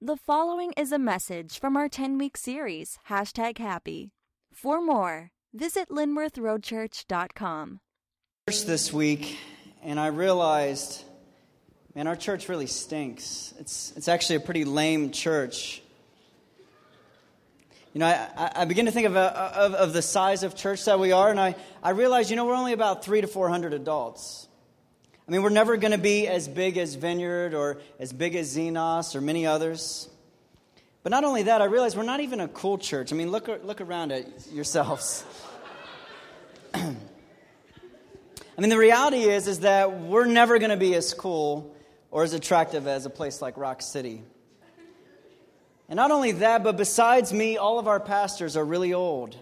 The following is a message from our 10 week series, hashtag happy. For more, visit linworthroadchurch.com. Church this week, and I realized, man, our church really stinks. It's, it's actually a pretty lame church. You know, I, I begin to think of, a, of, of the size of church that we are, and I, I realize, you know, we're only about three to 400 adults. I mean, we're never going to be as big as Vineyard or as big as Xenos or many others. But not only that, I realize we're not even a cool church. I mean, look, look around at yourselves. I mean, the reality is, is that we're never going to be as cool or as attractive as a place like Rock City. And not only that, but besides me, all of our pastors are really old.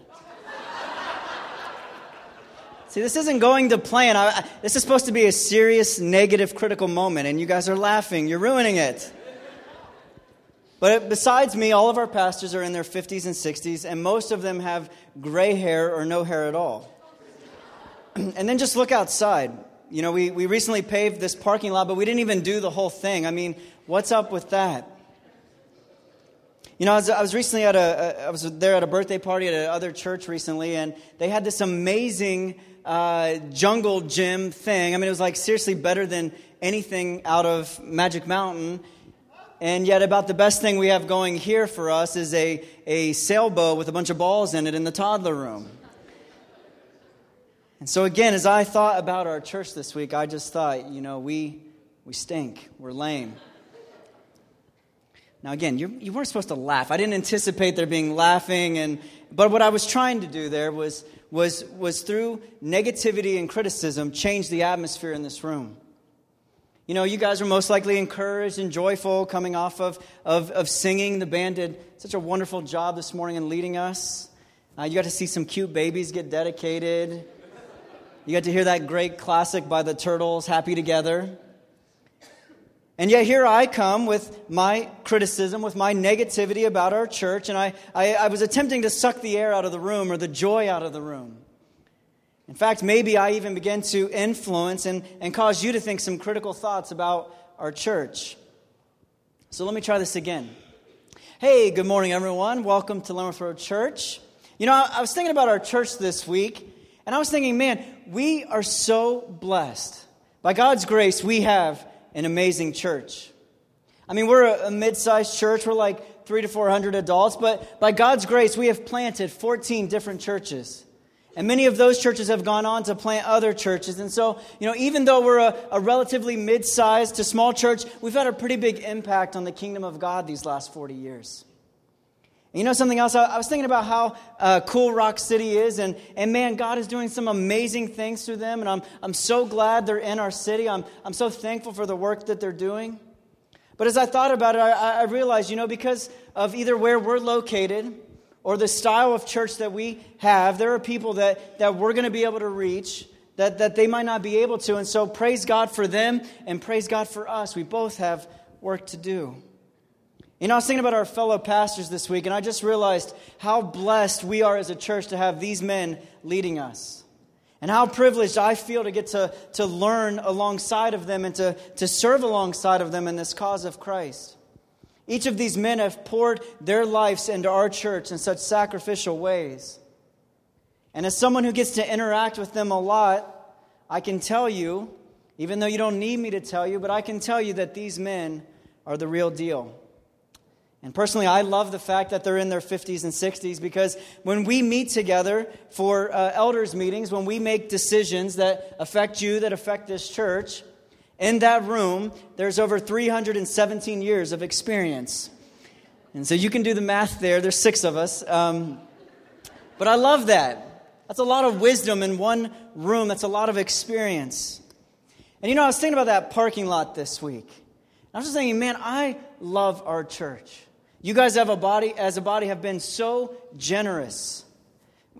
See, this isn't going to plan. I, this is supposed to be a serious, negative, critical moment, and you guys are laughing. You're ruining it. But besides me, all of our pastors are in their 50s and 60s, and most of them have gray hair or no hair at all. and then just look outside. You know, we, we recently paved this parking lot, but we didn't even do the whole thing. I mean, what's up with that? You know, I was, I was recently at a, I was there at a birthday party at another church recently, and they had this amazing uh, jungle gym thing. I mean, it was like seriously better than anything out of Magic Mountain. And yet, about the best thing we have going here for us is a, a sailboat with a bunch of balls in it in the toddler room. And so, again, as I thought about our church this week, I just thought, you know, we, we stink. We're lame. Now, again, you, you weren't supposed to laugh. I didn't anticipate there being laughing, and, but what I was trying to do there was was, was through negativity and criticism, change the atmosphere in this room. You know, you guys were most likely encouraged and joyful coming off of, of, of singing. The band did such a wonderful job this morning in leading us. Uh, you got to see some cute babies get dedicated. You got to hear that great classic by the Turtles, Happy Together. And yet, here I come with my criticism, with my negativity about our church, and I, I, I, was attempting to suck the air out of the room or the joy out of the room. In fact, maybe I even began to influence and, and cause you to think some critical thoughts about our church. So let me try this again. Hey, good morning, everyone. Welcome to Linworth Road Church. You know, I, I was thinking about our church this week, and I was thinking, man, we are so blessed. By God's grace, we have an amazing church. I mean, we're a, mid sized church. We're like three to 400 adults, but by God's grace, we have planted 14 different churches. And many of those churches have gone on to plant other churches. And so, you know, even though we're a, a relatively mid sized to small church, we've had a pretty big impact on the kingdom of God these last 40 years. You know something else? I, I was thinking about how uh, cool Rock City is, and, and man, God is doing some amazing things through them, and I'm, I'm so glad they're in our city. I'm, I'm so thankful for the work that they're doing. But as I thought about it, I, I realized, you know, because of either where we're located or the style of church that we have, there are people that, that we're going to be able to reach that, that they might not be able to. And so praise God for them and praise God for us. We both have work to do. You know, I was thinking about our fellow pastors this week, and I just realized how blessed we are as a church to have these men leading us. And how privileged I feel to get to, to learn alongside of them and to, to serve alongside of them in this cause of Christ. Each of these men have poured their lives into our church in such sacrificial ways. And as someone who gets to interact with them a lot, I can tell you, even though you don't need me to tell you, but I can tell you that these men are the real deal. And personally, I love the fact that they're in their 50s and 60s because when we meet together for uh, elders' meetings, when we make decisions that affect you, that affect this church, in that room, there's over 317 years of experience. And so you can do the math there. There's six of us. Um, but I love that. That's a lot of wisdom in one room, that's a lot of experience. And you know, I was thinking about that parking lot this week. I was just thinking, man, I love our church. You guys have a body, as a body, have been so generous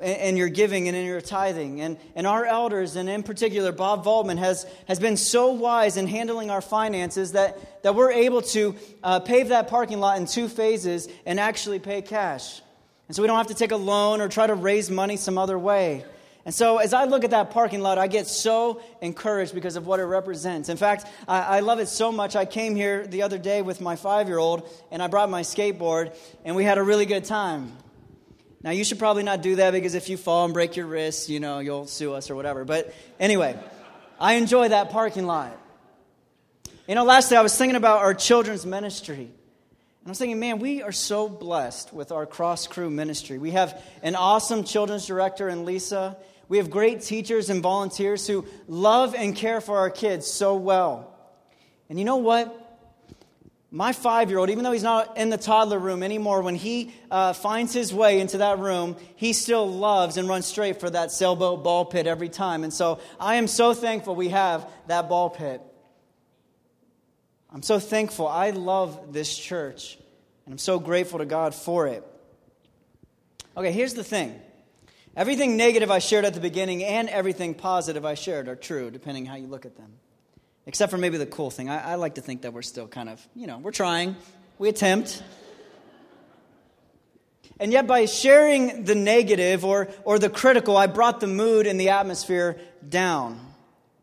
in your giving and in your tithing. And, and our elders, and in particular, Bob Vaultman, has, has been so wise in handling our finances that, that we're able to uh, pave that parking lot in two phases and actually pay cash. And so we don't have to take a loan or try to raise money some other way. And so, as I look at that parking lot, I get so encouraged because of what it represents. In fact, I, I love it so much. I came here the other day with my five year old, and I brought my skateboard, and we had a really good time. Now, you should probably not do that because if you fall and break your wrist, you know, you'll sue us or whatever. But anyway, I enjoy that parking lot. You know, lastly, I was thinking about our children's ministry. And I was thinking, man, we are so blessed with our cross crew ministry. We have an awesome children's director in Lisa. We have great teachers and volunteers who love and care for our kids so well. And you know what? My five year old, even though he's not in the toddler room anymore, when he uh, finds his way into that room, he still loves and runs straight for that sailboat ball pit every time. And so I am so thankful we have that ball pit. I'm so thankful. I love this church, and I'm so grateful to God for it. Okay, here's the thing Everything negative I shared at the beginning and everything positive I shared are true, depending how you look at them. Except for maybe the cool thing. I, I like to think that we're still kind of, you know, we're trying, we attempt. And yet, by sharing the negative or, or the critical, I brought the mood and the atmosphere down.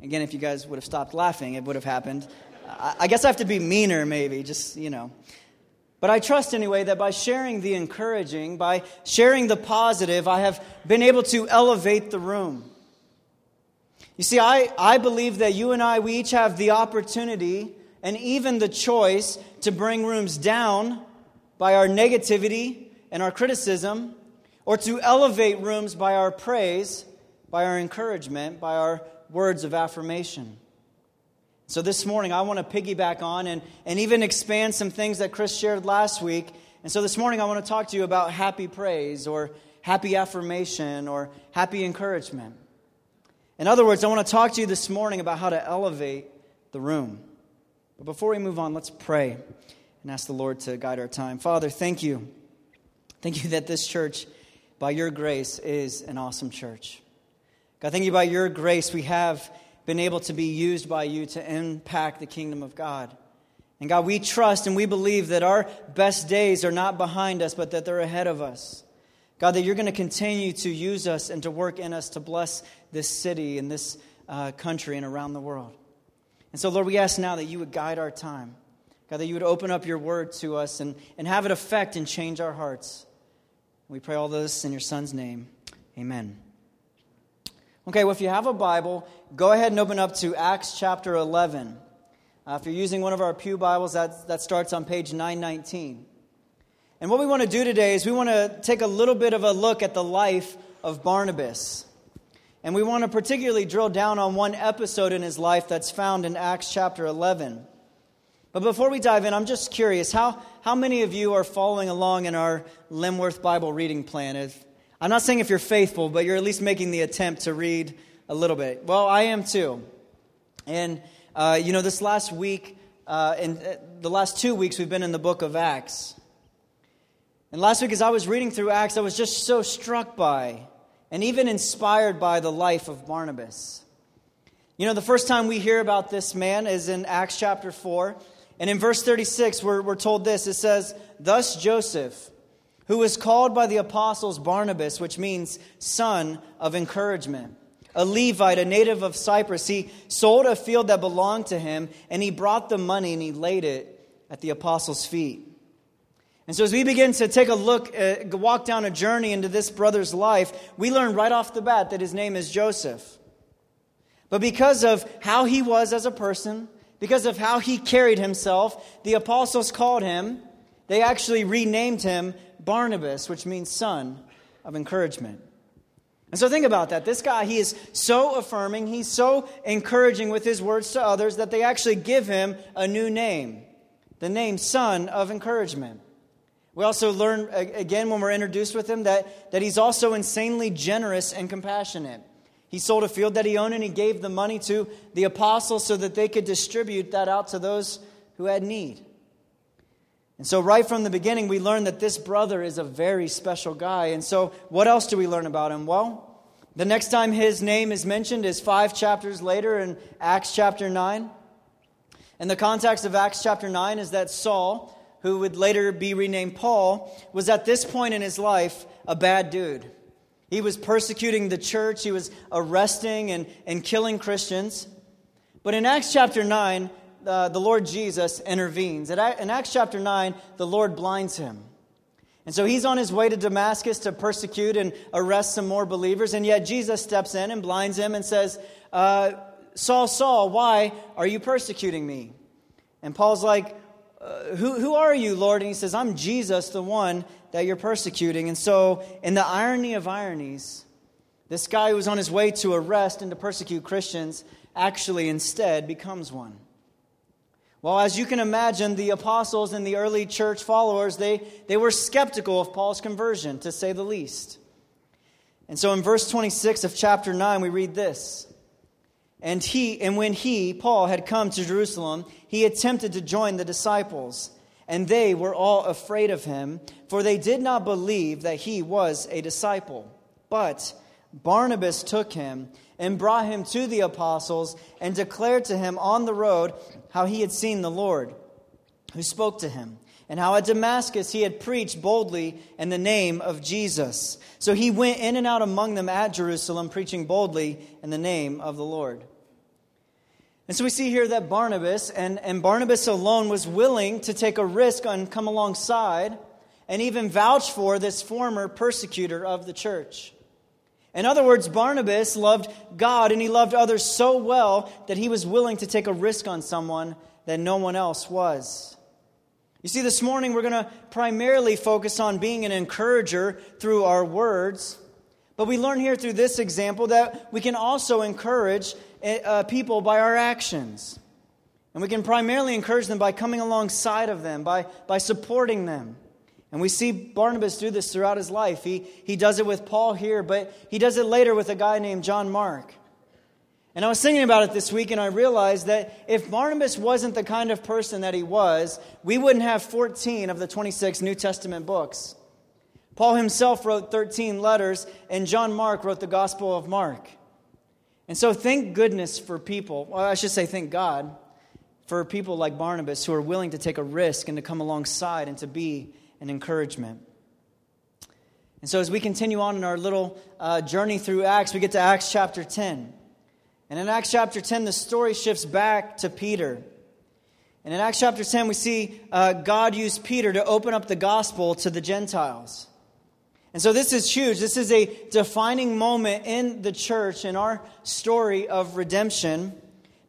Again, if you guys would have stopped laughing, it would have happened. I, I guess I have to be meaner, maybe, just, you know. But I trust anyway that by sharing the encouraging, by sharing the positive, I have been able to elevate the room. You see, I, I believe that you and I, we each have the opportunity and even the choice to bring rooms down by our negativity and our criticism, or to elevate rooms by our praise, by our encouragement, by our words of affirmation. So this morning, I want to piggyback on and, and even expand some things that Chris shared last week. And so this morning, I want to talk to you about happy praise or happy affirmation or happy encouragement. In other words, I want to talk to you this morning about how to elevate the room. But before we move on, let's pray and ask the Lord to guide our time. Father, thank you. Thank you that this church, by your grace, is an awesome church. God, thank you by your grace we have been able to be used by you to impact the kingdom of God. And God, we trust and we believe that our best days are not behind us, but that they're ahead of us. God, that you're going to continue to use us and to work in us to bless this city and this uh, country and around the world. And so, Lord, we ask now that you would guide our time. God, that you would open up your word to us and, and have it affect and change our hearts. We pray all this in your Son's name. Amen. Okay, well, if you have a Bible, go ahead and open up to Acts chapter 11. Uh, if you're using one of our Pew Bibles, that, that starts on page 919. And what we want to do today is we want to take a little bit of a look at the life of Barnabas. And we want to particularly drill down on one episode in his life that's found in Acts chapter 11. But before we dive in, I'm just curious how, how many of you are following along in our Linworth Bible reading plan? If, I'm not saying if you're faithful, but you're at least making the attempt to read a little bit. Well, I am too. And, uh, you know, this last week, uh, and uh, the last two weeks, we've been in the book of Acts. And last week, as I was reading through Acts, I was just so struck by and even inspired by the life of Barnabas. You know, the first time we hear about this man is in Acts chapter 4. And in verse 36, we're, we're told this it says, Thus Joseph who was called by the apostles Barnabas, which means son of encouragement. A Levite, a native of Cyprus, he sold a field that belonged to him, and he brought the money and he laid it at the apostles' feet. And so, as we begin to take a look, uh, walk down a journey into this brother's life, we learn right off the bat that his name is Joseph. But because of how he was as a person, because of how he carried himself, the apostles called him, they actually renamed him Barnabas, which means son of encouragement. And so think about that. This guy, he is so affirming, he's so encouraging with his words to others that they actually give him a new name the name Son of Encouragement. We also learn, again, when we're introduced with him, that, that he's also insanely generous and compassionate. He sold a field that he owned and he gave the money to the apostles so that they could distribute that out to those who had need. And so, right from the beginning, we learn that this brother is a very special guy. And so, what else do we learn about him? Well, the next time his name is mentioned is five chapters later in Acts chapter 9. And the context of Acts chapter 9 is that Saul, who would later be renamed Paul, was at this point in his life a bad dude. He was persecuting the church, he was arresting and, and killing Christians. But in Acts chapter 9, uh, the Lord Jesus intervenes. In Acts chapter 9, the Lord blinds him. And so he's on his way to Damascus to persecute and arrest some more believers. And yet Jesus steps in and blinds him and says, uh, Saul, Saul, why are you persecuting me? And Paul's like, uh, who, who are you, Lord? And he says, I'm Jesus, the one that you're persecuting. And so, in the irony of ironies, this guy who was on his way to arrest and to persecute Christians actually instead becomes one. Well, as you can imagine, the apostles and the early church followers, they, they were skeptical of Paul's conversion, to say the least. And so in verse 26 of chapter 9, we read this. And he and when he, Paul, had come to Jerusalem, he attempted to join the disciples, and they were all afraid of him, for they did not believe that he was a disciple. But Barnabas took him and brought him to the apostles and declared to him on the road how he had seen the Lord, who spoke to him, and how at Damascus he had preached boldly in the name of Jesus. So he went in and out among them at Jerusalem, preaching boldly in the name of the Lord. And so we see here that Barnabas, and, and Barnabas alone, was willing to take a risk and come alongside and even vouch for this former persecutor of the church. In other words, Barnabas loved God and he loved others so well that he was willing to take a risk on someone that no one else was. You see, this morning we're going to primarily focus on being an encourager through our words, but we learn here through this example that we can also encourage uh, people by our actions. And we can primarily encourage them by coming alongside of them, by, by supporting them. And we see Barnabas do this throughout his life. He, he does it with Paul here, but he does it later with a guy named John Mark. And I was thinking about it this week, and I realized that if Barnabas wasn't the kind of person that he was, we wouldn't have 14 of the 26 New Testament books. Paul himself wrote 13 letters, and John Mark wrote the Gospel of Mark. And so, thank goodness for people, well, I should say, thank God for people like Barnabas who are willing to take a risk and to come alongside and to be and encouragement. And so, as we continue on in our little uh, journey through Acts, we get to Acts chapter 10. And in Acts chapter 10, the story shifts back to Peter. And in Acts chapter 10, we see uh, God use Peter to open up the gospel to the Gentiles. And so this is huge. This is a defining moment in the church, in our story of redemption,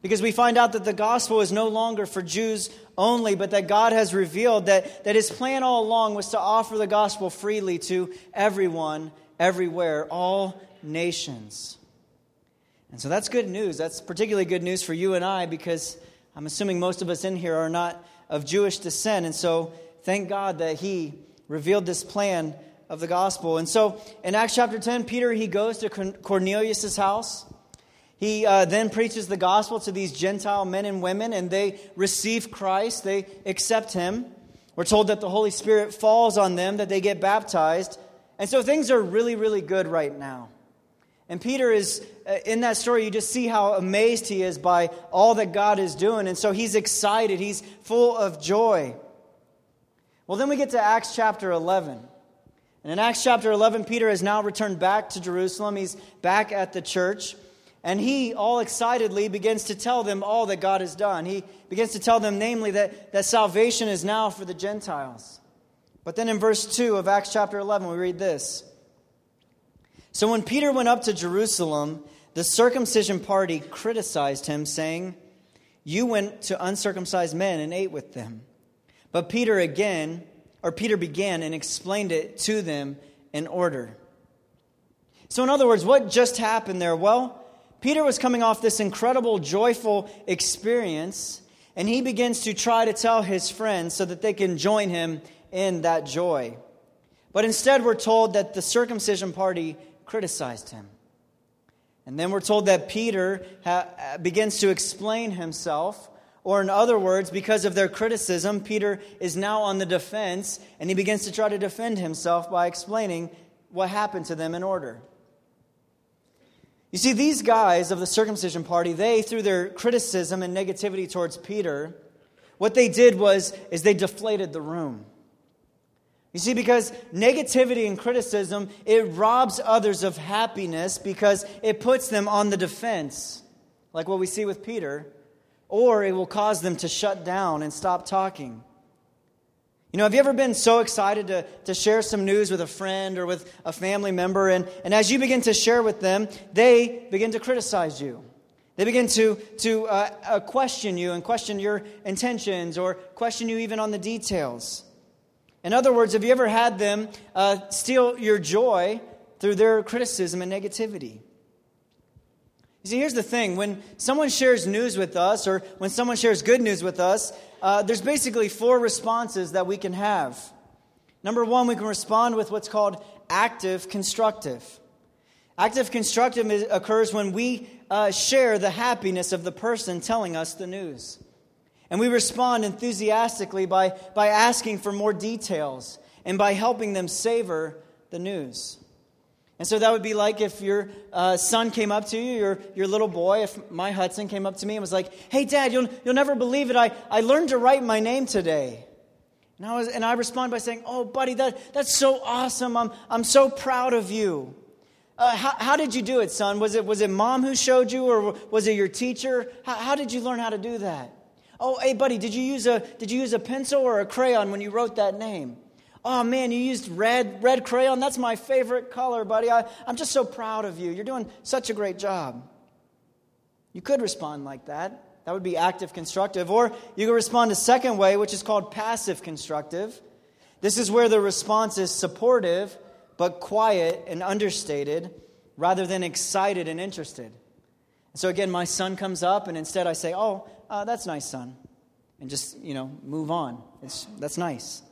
because we find out that the gospel is no longer for Jews only, but that God has revealed that, that his plan all along was to offer the gospel freely to everyone, everywhere, all nations. And so that's good news. That's particularly good news for you and I because I'm assuming most of us in here are not of Jewish descent. And so thank God that he revealed this plan of the gospel. And so in Acts chapter 10, Peter, he goes to Cornelius' house. He uh, then preaches the gospel to these Gentile men and women, and they receive Christ. They accept him. We're told that the Holy Spirit falls on them, that they get baptized. And so things are really, really good right now. And Peter is, uh, in that story, you just see how amazed he is by all that God is doing. And so he's excited, he's full of joy. Well, then we get to Acts chapter 11. And in Acts chapter 11, Peter has now returned back to Jerusalem. He's back at the church. And he, all excitedly, begins to tell them all that God has done. He begins to tell them, namely, that, that salvation is now for the Gentiles. But then in verse 2 of Acts chapter 11, we read this So when Peter went up to Jerusalem, the circumcision party criticized him, saying, You went to uncircumcised men and ate with them. But Peter again, or Peter began and explained it to them in order. So, in other words, what just happened there? Well, Peter was coming off this incredible, joyful experience, and he begins to try to tell his friends so that they can join him in that joy. But instead, we're told that the circumcision party criticized him. And then we're told that Peter ha- uh, begins to explain himself. Or, in other words, because of their criticism, Peter is now on the defense and he begins to try to defend himself by explaining what happened to them in order. You see, these guys of the circumcision party, they, through their criticism and negativity towards Peter, what they did was is they deflated the room. You see, because negativity and criticism, it robs others of happiness because it puts them on the defense, like what we see with Peter, or it will cause them to shut down and stop talking. You know, have you ever been so excited to, to share some news with a friend or with a family member, and, and as you begin to share with them, they begin to criticize you? They begin to, to uh, uh, question you and question your intentions or question you even on the details. In other words, have you ever had them uh, steal your joy through their criticism and negativity? You see, here's the thing when someone shares news with us, or when someone shares good news with us, uh, there's basically four responses that we can have. Number one, we can respond with what's called active constructive. Active constructive occurs when we uh, share the happiness of the person telling us the news. And we respond enthusiastically by, by asking for more details and by helping them savor the news. And so that would be like if your uh, son came up to you, your, your little boy, if my Hudson came up to me and was like, Hey, Dad, you'll, you'll never believe it. I, I learned to write my name today. And I, was, and I respond by saying, Oh, buddy, that, that's so awesome. I'm, I'm so proud of you. Uh, how, how, did you do it, son? Was it, was it mom who showed you, or was it your teacher? How, how did you learn how to do that? Oh, hey, buddy, did you use a did you use a pencil or a crayon when you wrote that name? Oh man, you used red red crayon. That's my favorite color, buddy. I, I'm just so proud of you. You're doing such a great job. You could respond like that. That would be active constructive. Or you could respond a second way, which is called passive constructive. This is where the response is supportive, but quiet and understated, rather than excited and interested. So again, my son comes up, and instead I say, Oh, uh, that's nice, son. And just, you know, move on. It's, that's nice.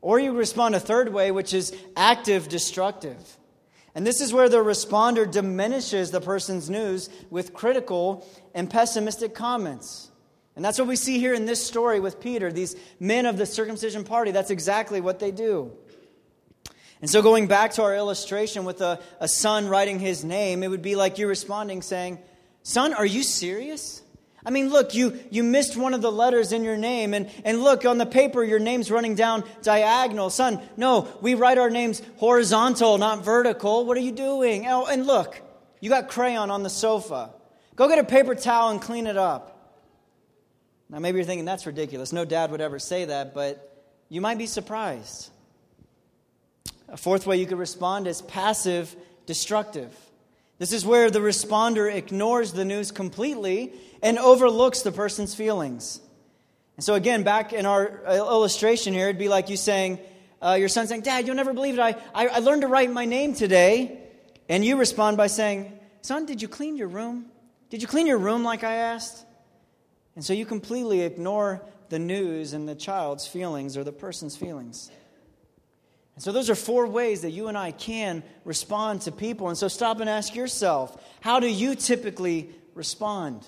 Or you respond a third way, which is active destructive. And this is where the responder diminishes the person's news with critical and pessimistic comments. And that's what we see here in this story with Peter. These men of the circumcision party, that's exactly what they do. And so, going back to our illustration with a, a son writing his name, it would be like you responding saying, Son, are you serious? I mean, look, you, you missed one of the letters in your name, and, and look, on the paper, your name's running down diagonal. Son, no, we write our names horizontal, not vertical. What are you doing? Oh, and look, you got crayon on the sofa. Go get a paper towel and clean it up. Now, maybe you're thinking that's ridiculous. No dad would ever say that, but you might be surprised. A fourth way you could respond is passive destructive. This is where the responder ignores the news completely and overlooks the person's feelings. And so, again, back in our uh, illustration here, it'd be like you saying, uh, your son saying, Dad, you'll never believe it. I, I, I learned to write my name today. And you respond by saying, Son, did you clean your room? Did you clean your room like I asked? And so you completely ignore the news and the child's feelings or the person's feelings. And so, those are four ways that you and I can respond to people. And so, stop and ask yourself how do you typically respond?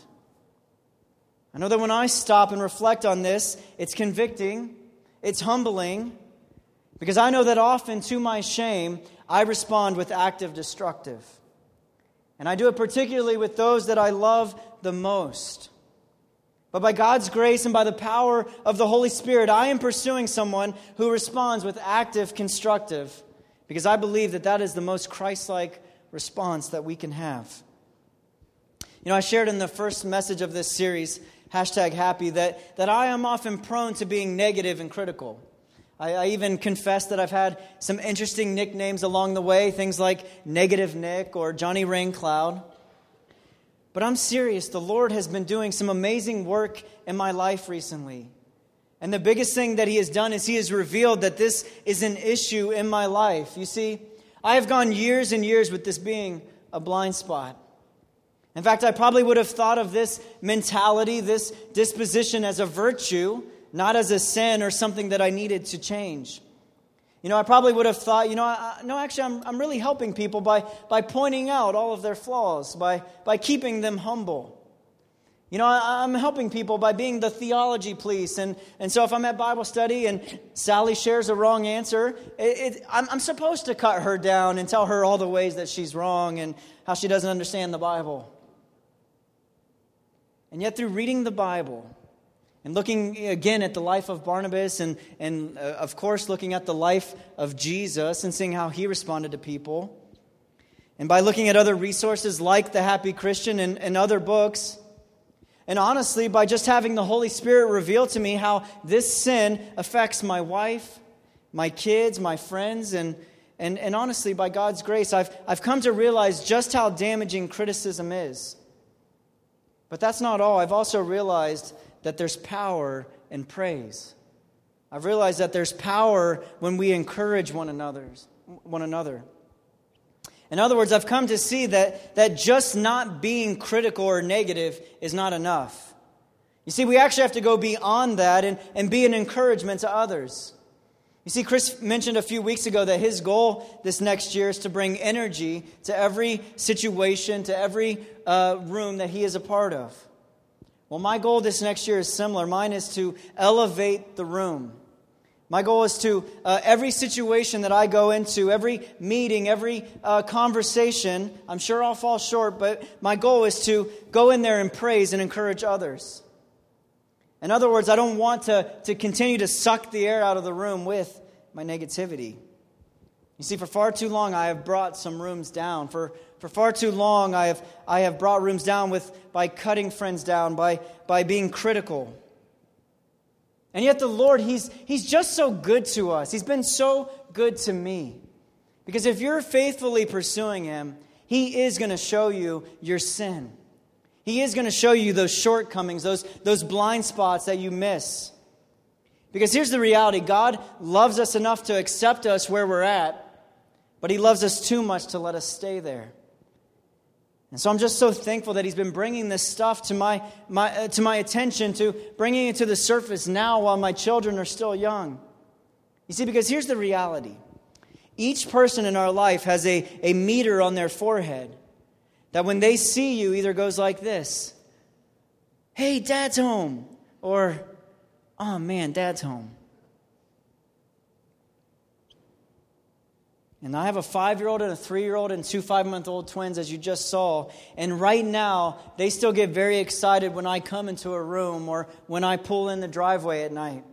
I know that when I stop and reflect on this, it's convicting, it's humbling, because I know that often, to my shame, I respond with active destructive. And I do it particularly with those that I love the most. But by God's grace and by the power of the Holy Spirit, I am pursuing someone who responds with active, constructive, because I believe that that is the most Christ like response that we can have. You know, I shared in the first message of this series, hashtag happy, that, that I am often prone to being negative and critical. I, I even confess that I've had some interesting nicknames along the way, things like Negative Nick or Johnny Raincloud. But I'm serious. The Lord has been doing some amazing work in my life recently. And the biggest thing that He has done is He has revealed that this is an issue in my life. You see, I have gone years and years with this being a blind spot. In fact, I probably would have thought of this mentality, this disposition as a virtue, not as a sin or something that I needed to change. You know, I probably would have thought, you know, I, no, actually, I'm, I'm really helping people by, by pointing out all of their flaws, by, by keeping them humble. You know, I, am helping people by being the theology police. And, and so if I'm at Bible study and Sally shares a wrong answer, it, it, I'm, I'm supposed to cut her down and tell her all the ways that she's wrong and how she doesn't understand the Bible. And yet, through reading the Bible And looking again at the life of Barnabas, and, and uh, of course, looking at the life of Jesus and seeing how he responded to people. And by looking at other resources like The Happy Christian and, and other books, and honestly, by just having the Holy Spirit reveal to me how this sin affects my wife, my kids, my friends, and, and, and honestly, by God's grace, I've, I've come to realize just how damaging criticism is. But that's not all. I've also realized that there's power in praise. I've realized that there's power when we encourage one another's, one another. In other words, I've come to see that, that just not being critical or negative is not enough. You see, we actually have to go beyond that and, and be an encouragement to others. You see, Chris mentioned a few weeks ago that his goal this next year is to bring energy to every situation, to every uh, room that he is a part of. Well, my goal this next year is similar. Mine is to elevate the room. My goal is to, uh, every situation that I go into, every meeting, every uh, conversation, I'm sure I'll fall short, but my goal is to go in there and praise and encourage others. In other words, I don't want to, to continue to suck the air out of the room with my negativity. You see, for far too long, I have brought some rooms down. For, for far too long, I have, I have brought rooms down with, by cutting friends down, by, by being critical. And yet, the Lord, he's, he's just so good to us. He's been so good to me. Because if you're faithfully pursuing Him, He is going to show you your sin. He is going to show you those shortcomings, those, those blind spots that you miss. Because here's the reality God loves us enough to accept us where we're at, but He loves us too much to let us stay there. And so I'm just so thankful that he's been bringing this stuff to my, my, uh, to my attention, to bringing it to the surface now while my children are still young. You see, because here's the reality each person in our life has a, a meter on their forehead that when they see you either goes like this Hey, dad's home, or Oh man, dad's home. And I have a five year old and a three year old and two five month old twins, as you just saw. And right now, they still get very excited when I come into a room or when I pull in the driveway at night.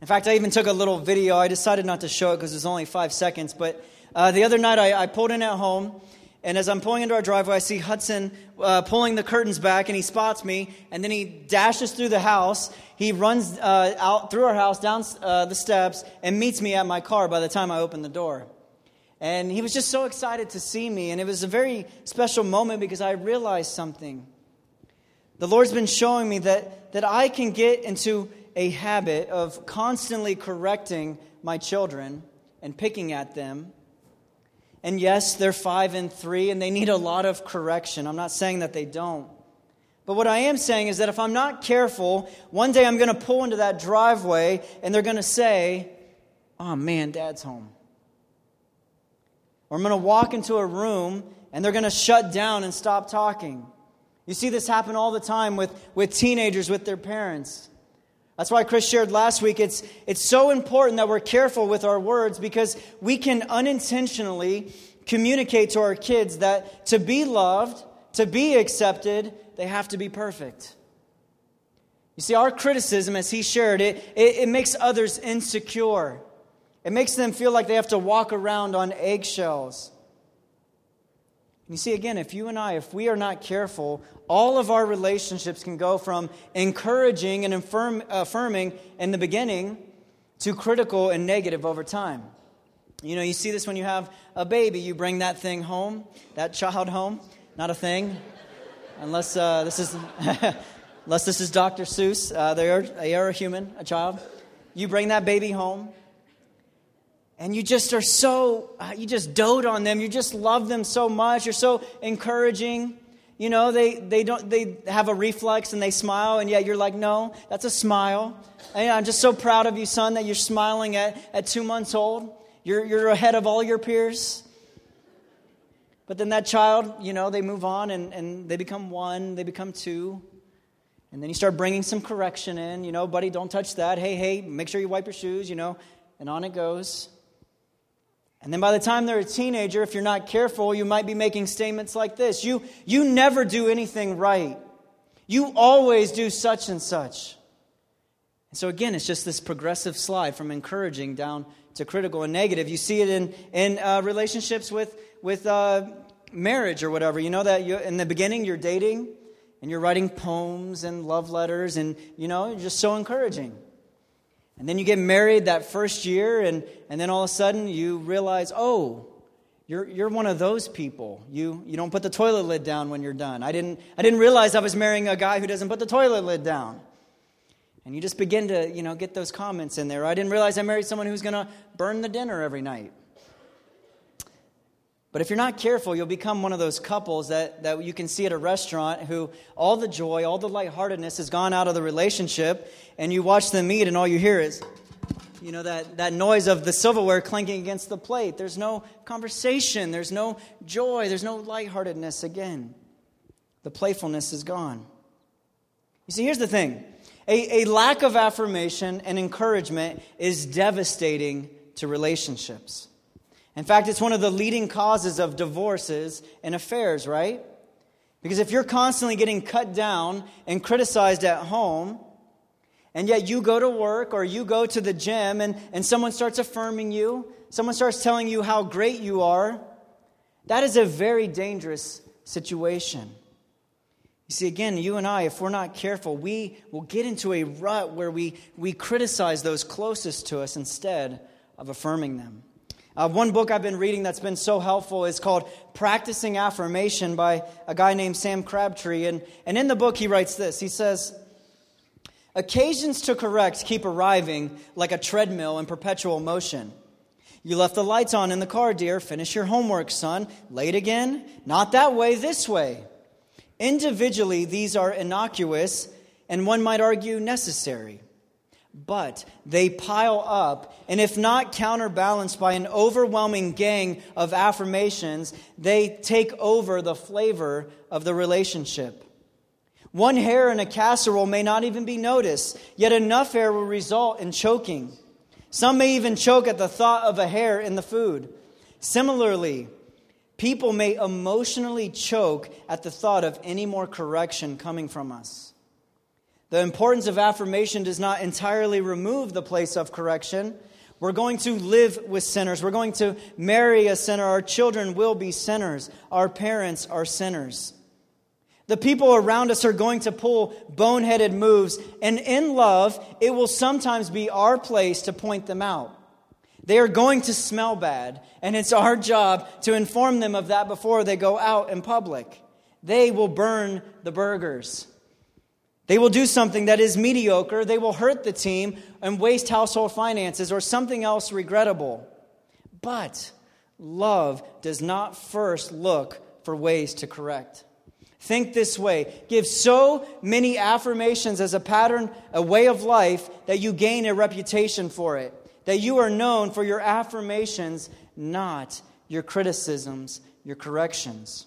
In fact, I even took a little video. I decided not to show it because it was only five seconds. But uh, the other night, I, I, pulled in at home. And as I'm pulling into our driveway, I see Hudson uh, pulling the curtains back, and he spots me. And then he dashes through the house. He runs uh, out through our house, down uh, the steps, and meets me at my car by the time I open the door. And he was just so excited to see me. And it was a very special moment because I realized something. The Lord's been showing me that, that I can get into a habit of constantly correcting my children and picking at them. And yes, they're five and three, and they need a lot of correction. I'm not saying that they don't. But what I am saying is that if I'm not careful, one day I'm going to pull into that driveway and they're going to say, Oh man, dad's home. Or I'm going to walk into a room and they're going to shut down and stop talking. You see this happen all the time with, with teenagers with their parents. That's why Chris shared last week. It's, it's so important that we're careful with our words because we can unintentionally communicate to our kids that to be loved, to be accepted, they have to be perfect. You see, our criticism, as he shared, it, it, it makes others insecure. It makes them feel like they have to walk around on eggshells. You see, again, if you and I, if we are not careful, all of our relationships can go from encouraging and affirm, affirming in the beginning to critical and negative over time. You know, you see this when you have a baby. You bring that thing home, that child home. Not a thing, unless uh, this is unless this is Dr. Seuss. Uh, they are they are a human, a child. You bring that baby home and you just are so uh, you just dote on them. You just love them so much. You're so encouraging. You know they, they don't they have a reflex and they smile and yet you're like no that's a smile. And i'm just so proud of you son that you're smiling at, at two months old. You're, you're ahead of all your peers. But then that child you know they move on and, and they become one they become two. And then you start bringing some correction in you know buddy don't touch that. Hey hey make sure you wipe your shoes you know and on it goes and then by the time they're a teenager, if you're not careful, you might be making statements like this You, you never do anything right. You always do such and such. And so again, it's just this progressive slide from encouraging down to critical and negative. You see it in, in uh, relationships with, with uh, marriage or whatever. You know that you, in the beginning you're dating and you're writing poems and love letters and, you know, just so encouraging. And then you get married that first year and, and then all of a sudden you realize, oh, you're, you're one of those people. You, you don't put the toilet lid down when you're done. I didn't, I didn't realize I was marrying a guy who doesn't put the toilet lid down. And you just begin to, you know, get those comments in there. I didn't realize I married someone who's going to burn the dinner every night. But if you're not careful, you'll become one of those couples that, that you can see at a restaurant who all the joy, all the lightheartedness has gone out of the relationship, and you watch them eat, and all you hear is, you know, that, that noise of the silverware clanking against the plate. There's no conversation, there's no joy, there's no lightheartedness again. The playfulness is gone. You see, here's the thing a, a lack of affirmation and encouragement is devastating to relationships. In fact, it's one of the leading causes of divorces and affairs, right? Because if you're constantly getting cut down and criticized at home, and yet you go to work or you go to the gym and, and someone starts affirming you, someone starts telling you how great you are, that is a very dangerous situation. You see, again, you and I, if we're not careful, we will get into a rut where we, we criticize those closest to us instead of affirming them. Uh, one book I've been reading that's been so helpful is called Practicing Affirmation by a guy named Sam Crabtree. And, and in the book, he writes this He says, Occasions to correct keep arriving like a treadmill in perpetual motion. You left the lights on in the car, dear. Finish your homework, son. Late again? Not that way, this way. Individually, these are innocuous and one might argue necessary. But they pile up, and if not counterbalanced by an overwhelming gang of affirmations, they take over the flavor of the relationship. One hair in a casserole may not even be noticed, yet enough hair will result in choking. Some may even choke at the thought of a hair in the food. Similarly, People may emotionally choke at the thought of any more correction coming from us. The importance of affirmation does not entirely remove the place of correction. We're going to live with sinners. We're going to marry a sinner. Our children will be sinners. Our parents are sinners. The people around us are going to pull boneheaded moves, and in love, it will sometimes be our place to point them out. They are going to smell bad, and it's our job to inform them of that before they go out in public. They will burn the burgers. They will do something that is mediocre. They will hurt the team and waste household finances or something else regrettable. But love does not first look for ways to correct. Think this way give so many affirmations as a pattern, a way of life, that you gain a reputation for it that you are known for your affirmations, not your criticisms, your corrections.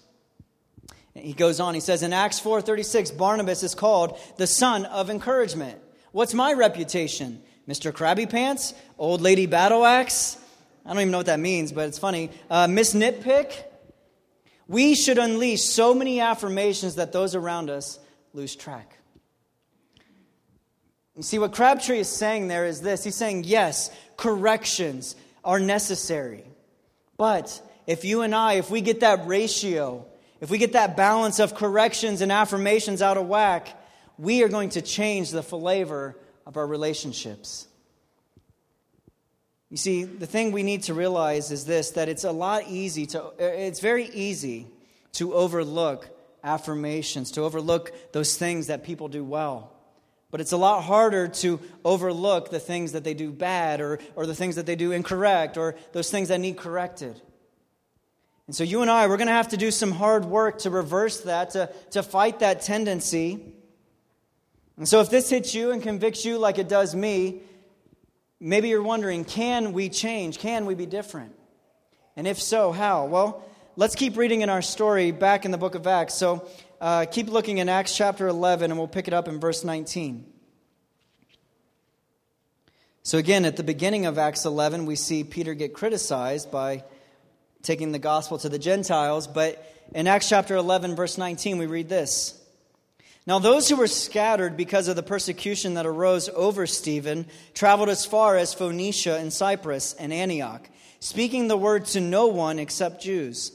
He goes on, he says in Acts 4:36, Barnabas is called the son of encouragement. What's my reputation? Mr. Krabby Pants? Old Lady Battle Axe? I don't even know what that means, but it's funny. Uh, Miss Nitpick? We should unleash so many affirmations that those around us lose track. You see, what Crabtree is saying there is this He's saying, yes, corrections are necessary. But if you and I, if we get that ratio, if we get that balance of corrections and affirmations out of whack, we are going to change the flavor of our relationships. You see, the thing we need to realize is this that it's a lot easy to, it's very easy to overlook affirmations, to overlook those things that people do well. But it's a lot harder to overlook the things that they do bad or, or the things that they do incorrect or those things that need corrected. And so you and I, we're going to have to do some hard work to reverse that, to, to fight that tendency. And so if this hits you and convicts you like it does me, maybe you're wondering can we change? Can we be different? And if so, how? Well, let's keep reading in our story back in the book of Acts. So uh, keep looking in Acts chapter 11, and we'll pick it up in verse 19. So, again, at the beginning of Acts 11, we see Peter get criticized by taking the gospel to the Gentiles. But in Acts chapter 11, verse 19, we read this Now, those who were scattered because of the persecution that arose over Stephen traveled as far as Phoenicia and Cyprus and Antioch, speaking the word to no one except Jews.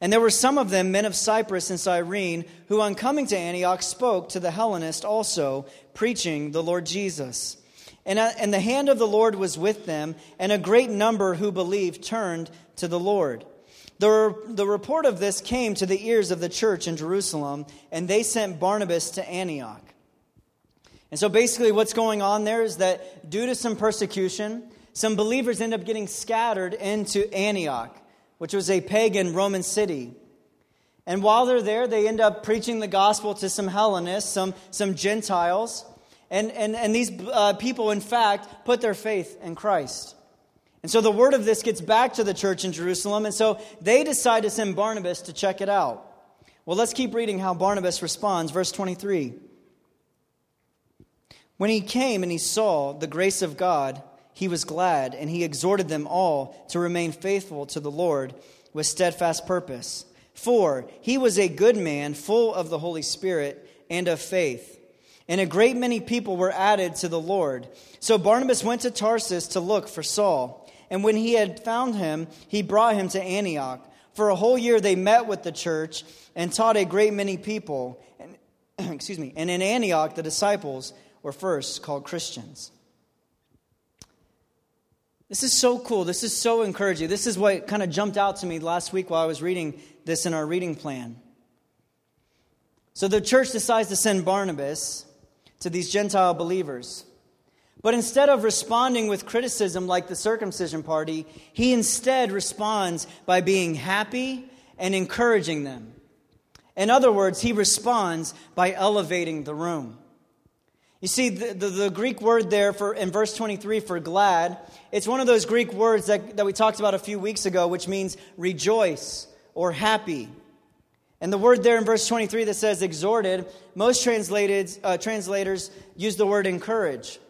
And there were some of them, men of Cyprus and Cyrene, who on coming to Antioch spoke to the Hellenists also, preaching the Lord Jesus. And, uh, and the hand of the Lord was with them, and a great number who believed turned to the Lord. The, the report of this came to the ears of the church in Jerusalem, and they sent Barnabas to Antioch. And so basically, what's going on there is that due to some persecution, some believers end up getting scattered into Antioch, which was a pagan Roman city. And while they're there, they end up preaching the gospel to some Hellenists, some, some Gentiles. And, and, and these uh, people, in fact, put their faith in Christ. And so the word of this gets back to the church in Jerusalem, and so they decide to send Barnabas to check it out. Well, let's keep reading how Barnabas responds. Verse 23. When he came and he saw the grace of God, he was glad, and he exhorted them all to remain faithful to the Lord with steadfast purpose. For he was a good man, full of the Holy Spirit and of faith. And a great many people were added to the Lord. So Barnabas went to Tarsus to look for Saul. And when he had found him, he brought him to Antioch. For a whole year they met with the church and taught a great many people. And, excuse me. And in Antioch the disciples were first called Christians. This is so cool. This is so encouraging. This is what kind of jumped out to me last week while I was reading this in our reading plan. So the church decides to send Barnabas to these Gentile believers. But instead of responding with criticism like the circumcision party, he instead responds by being happy and encouraging them. In other words, he responds by elevating the room. You see, the, the, the, Greek word there for, in verse 23 for glad, it's one of those Greek words that, that we talked about a few weeks ago, which means rejoice or happy. And the word there in verse 23 that says exhorted, most translated, uh, translators use the word encourage.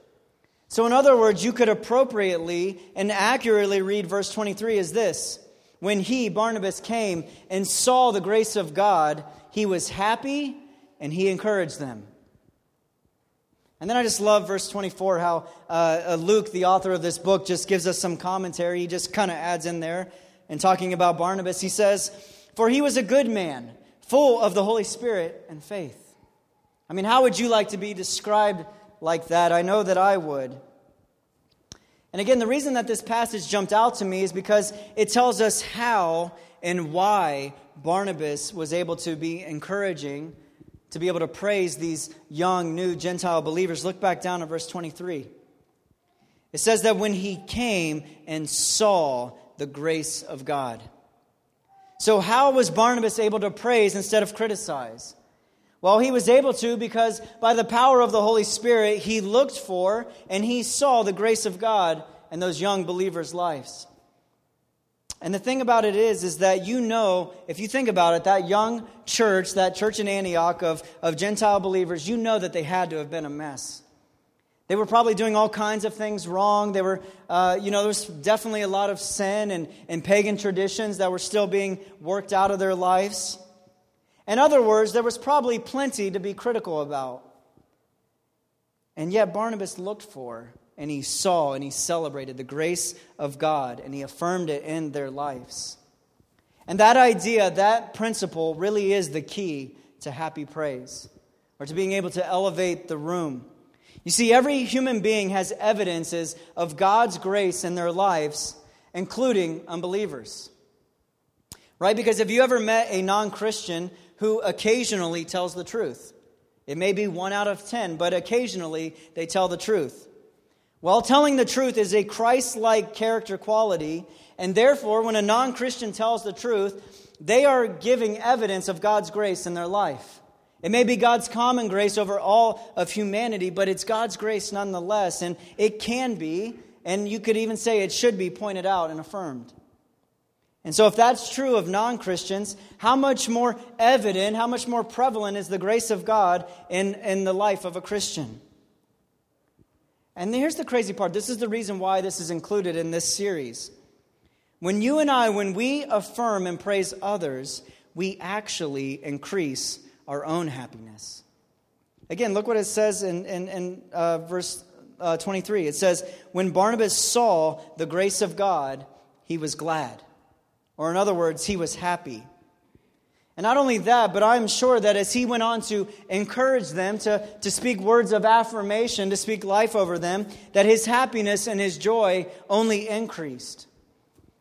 So, in other words, you could appropriately and accurately read verse 23 as this When he, Barnabas, came and saw the grace of God, he was happy and he encouraged them. And then I just love verse 24, how uh, uh Luke, the author of this book, just gives us some commentary. He just kind of adds in there and talking about Barnabas. He says, For he was a good man, full of the Holy Spirit and faith. I mean, how would you like to be described like that. I know that I would. And again, the reason that this passage jumped out to me is because it tells us how and why Barnabas was able to be encouraging, to be able to praise these young, new Gentile believers. Look back down at verse 23. It says that when he came and saw the grace of God. So, how was Barnabas able to praise instead of criticize? Well, he was able to because by the power of the Holy Spirit, he looked for and he saw the grace of God in those young believers' lives. And the thing about it is, is that you know, if you think about it, that young church, that church in Antioch of, of Gentile believers, you know that they had to have been a mess. They were probably doing all kinds of things wrong. They were, uh, you know, there was definitely a lot of sin and, and pagan traditions that were still being worked out of their lives. In other words, there was probably plenty to be critical about. And yet, Barnabas looked for and he saw and he celebrated the grace of God and he affirmed it in their lives. And that idea, that principle, really is the key to happy praise or to being able to elevate the room. You see, every human being has evidences of God's grace in their lives, including unbelievers. Right? Because if you ever met a non Christian who occasionally tells the truth. It may be one out of ten, but occasionally they tell the truth. Well, telling the truth is a Christ like character quality, and therefore, when a non Christian tells the truth, they are giving evidence of God's grace in their life. It may be God's common grace over all of humanity, but it's God's grace nonetheless, and it can be, and you could even say it should be pointed out and affirmed. And so, if that's true of non Christians, how much more evident, how much more prevalent is the grace of God in, in the life of a Christian? And here's the crazy part this is the reason why this is included in this series. When you and I, when we affirm and praise others, we actually increase our own happiness. Again, look what it says in, in, in uh, verse uh, 23. It says, When Barnabas saw the grace of God, he was glad. Or, in other words, he was happy. And not only that, but I'm sure that as he went on to encourage them, to, to speak words of affirmation, to speak life over them, that his happiness and his joy only increased.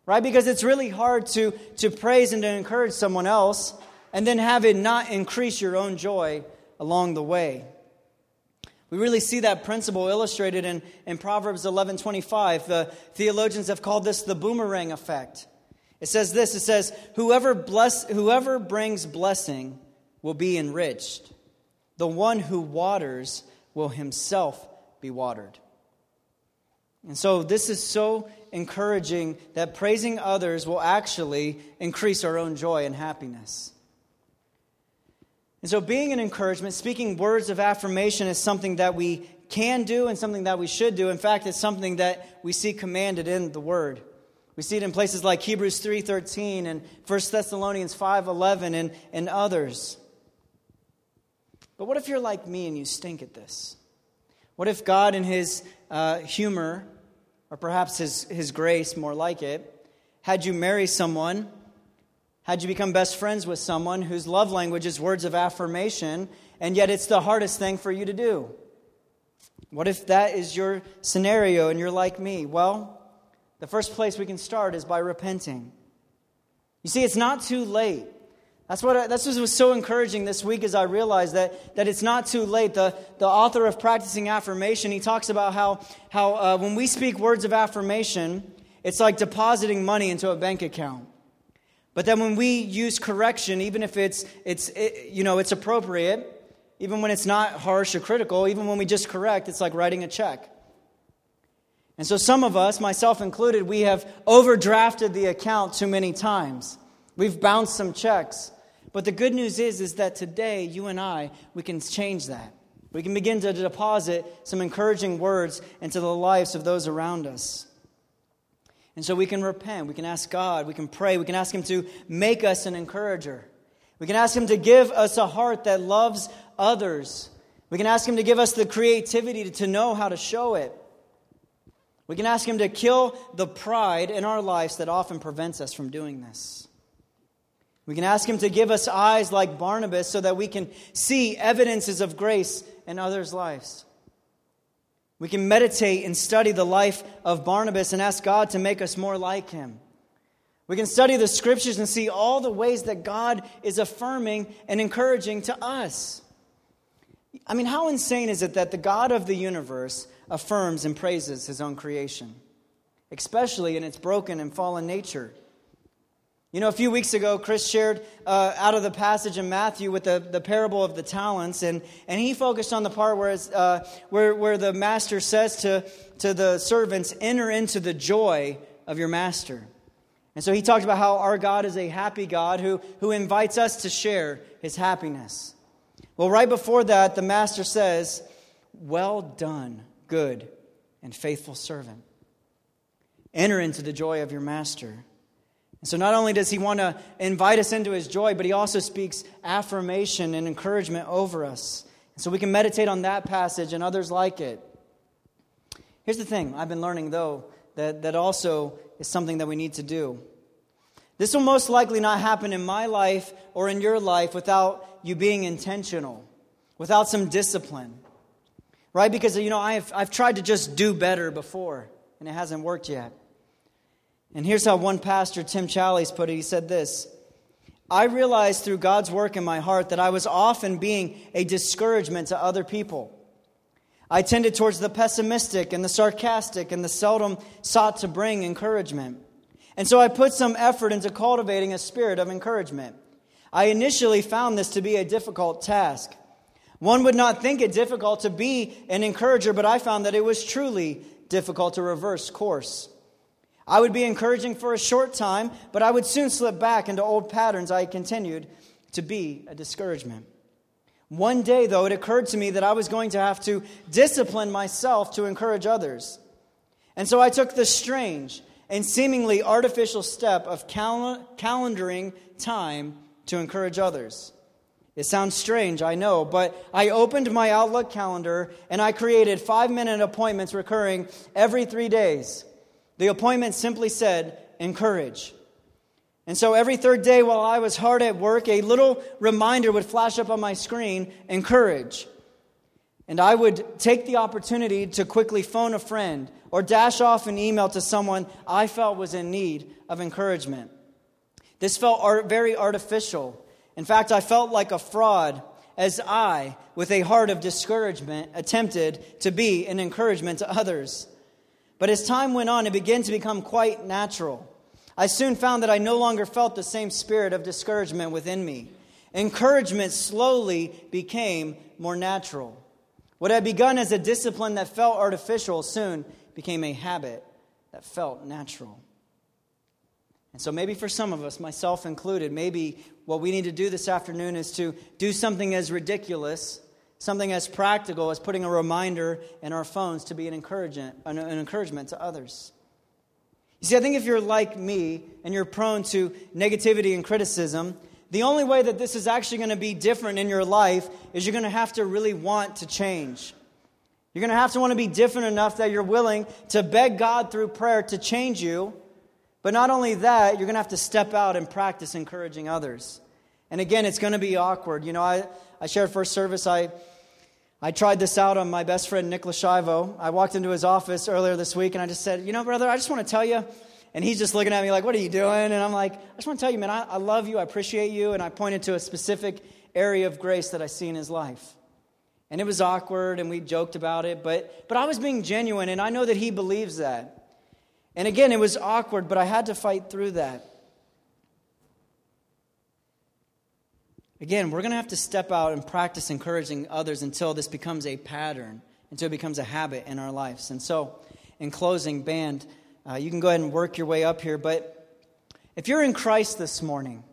Right? Because it's really hard to, to praise and to encourage someone else and then have it not increase your own joy along the way. We really see that principle illustrated in, in Proverbs 11:25. The theologians have called this the boomerang effect. It says this, it says, whoever, bless, whoever brings blessing will be enriched. The one who waters will himself be watered. And so this is so encouraging that praising others will actually increase our own joy and happiness. And so, being an encouragement, speaking words of affirmation is something that we can do and something that we should do. In fact, it's something that we see commanded in the Word. We see it in places like Hebrews 3.13 and 1 Thessalonians 5.11 and, and others. But what if you're like me and you stink at this? What if God, in His uh, humor, or perhaps his, his grace, more like it, had you marry someone had you become best friends with someone whose love language is words of affirmation, and yet it's the hardest thing for you to do? What if that is your scenario and you're like me? Well, the first place we can start is by repenting. You see, it's not too late. That's what, I, that's what was so encouraging this week as I realized that, that it's not too late. The, the author of Practicing Affirmation, he talks about how, how uh, when we speak words of affirmation, it's like depositing money into a bank account. But then when we use correction, even if it's, it's it, you know, it's appropriate, even when it's not harsh or critical, even when we just correct, it's like writing a check. And so some of us, myself included, we have overdrafted the account too many times. We've bounced some checks. But the good news is, is that today, you and I, we can change that. We can begin to deposit some encouraging words into the lives of those around us. And so we can repent. We can ask God. We can pray. We can ask Him to make us an encourager. We can ask Him to give us a heart that loves others. We can ask Him to give us the creativity to know how to show it. We can ask Him to kill the pride in our lives that often prevents us from doing this. We can ask Him to give us eyes like Barnabas so that we can see evidences of grace in others' lives. We can meditate and study the life of Barnabas and ask God to make us more like him. We can study the scriptures and see all the ways that God is affirming and encouraging to us. I mean, how insane is it that the God of the universe affirms and praises his own creation, especially in its broken and fallen nature? You know, a few weeks ago, Chris shared uh, out of the passage in Matthew with the, the parable of the talents, and, and he focused on the part where, uh, where, where the master says to, to the servants, Enter into the joy of your master. And so he talked about how our God is a happy God who, who invites us to share his happiness. Well, right before that, the master says, Well done, good and faithful servant. Enter into the joy of your master. And so not only does he want to invite us into his joy, but he also speaks affirmation and encouragement over us. And so we can meditate on that passage and others like it. Here's the thing I've been learning, though, that, that also is something that we need to do. This will most likely not happen in my life or in your life without you being intentional, without some discipline. Right? Because, you know, I've, I've tried to just do better before, and it hasn't worked yet. And here's how one pastor, Tim Challies, put it. He said this I realized through God's work in my heart that I was often being a discouragement to other people. I tended towards the pessimistic and the sarcastic and the seldom sought to bring encouragement. And so I put some effort into cultivating a spirit of encouragement. I initially found this to be a difficult task. One would not think it difficult to be an encourager, but I found that it was truly difficult to reverse course. I would be encouraging for a short time, but I would soon slip back into old patterns I continued to be a discouragement. One day, though, it occurred to me that I was going to have to discipline myself to encourage others. And so I took the strange and seemingly artificial step of cal- calendaring time to encourage others. It sounds strange, I know, but I opened my Outlook calendar and I created five minute appointments recurring every three days. The appointment simply said, encourage. And so every third day while I was hard at work, a little reminder would flash up on my screen encourage. And I would take the opportunity to quickly phone a friend or dash off an email to someone I felt was in need of encouragement. This felt art, very artificial in fact, I felt like a fraud as I, with a heart of discouragement, attempted to be an encouragement to others. But as time went on, it began to become quite natural. I soon found that I no longer felt the same spirit of discouragement within me. Encouragement slowly became more natural. What had begun as a discipline that felt artificial soon became a habit that felt natural. And so, maybe for some of us, myself included, maybe what we need to do this afternoon is to do something as ridiculous, something as practical as putting a reminder in our phones to be an encouragement, an, encouragement to others. You see, I think if you're like me and you're prone to negativity and criticism, the only way that this is actually going to be different in your life is you're going to have to really want to change. You're going to have to want to be different enough that you're willing to beg God through prayer to change you but not only that, you're going to have to step out and practice encouraging others. And again, it's going to be awkward. You know, I, I shared first service, I, I tried this out on my best friend, Nick Lashivo. I walked into his office earlier this week and I just said, You know, brother, I just want to tell you. And he's just looking at me like, What are you doing? And I'm like, I just want to tell you, man, I, I love you. I appreciate you. And I pointed to a specific area of grace that I see in his life. And it was awkward and we joked about it, but, but I was being genuine and I know that he believes that. And again, it was awkward, but I had to fight through that. Again, we're going to have to step out and practice encouraging others until this becomes a pattern, until it becomes a habit in our lives. And so, in closing, band, uh, you can go ahead and work your way up here. But if you're in Christ this morning,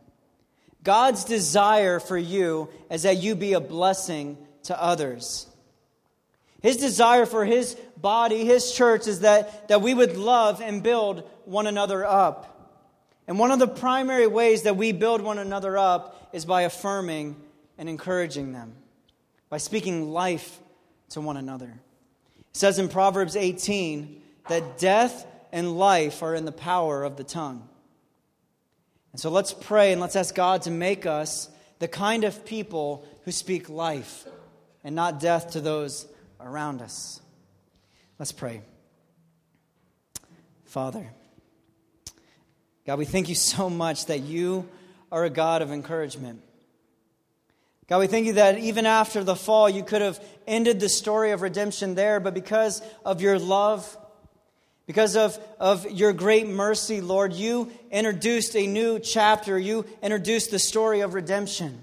God's desire for you is that you be a blessing to others. His desire for his body, his church, is that, that we would love and build one another up. And one of the primary ways that we build one another up is by affirming and encouraging them, by speaking life to one another. It says in Proverbs 18 that death and life are in the power of the tongue. And so let's pray and let's ask God to make us the kind of people who speak life and not death to those around us. Let's pray. Father, God, we thank you so much that you are a God of encouragement. God, we thank you that even after the fall, you could have ended the story of redemption there, but because of your love, because of, of your great mercy, Lord, you introduced a new chapter. You introduced the story of redemption.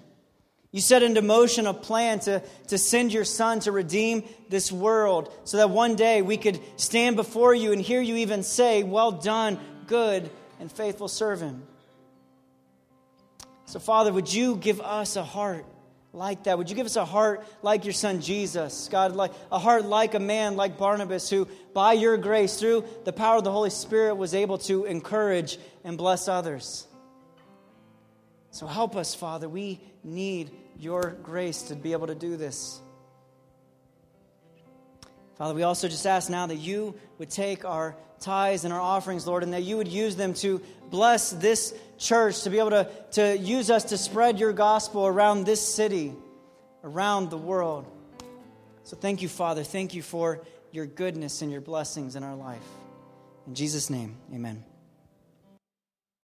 You set into motion a plan to, to send your son to redeem this world so that one day we could stand before you and hear you even say, Well done, good and faithful servant. So, Father, would you give us a heart like that? Would you give us a heart like your son Jesus? God, like a heart like a man like Barnabas, who by your grace, through the power of the Holy Spirit, was able to encourage and bless others. So help us, Father. We need your grace to be able to do this. Father, we also just ask now that you would take our tithes and our offerings, Lord, and that you would use them to bless this church, to be able to, to use us to spread your gospel around this city, around the world. So thank you, Father. Thank you for your goodness and your blessings in our life. In Jesus' name, amen.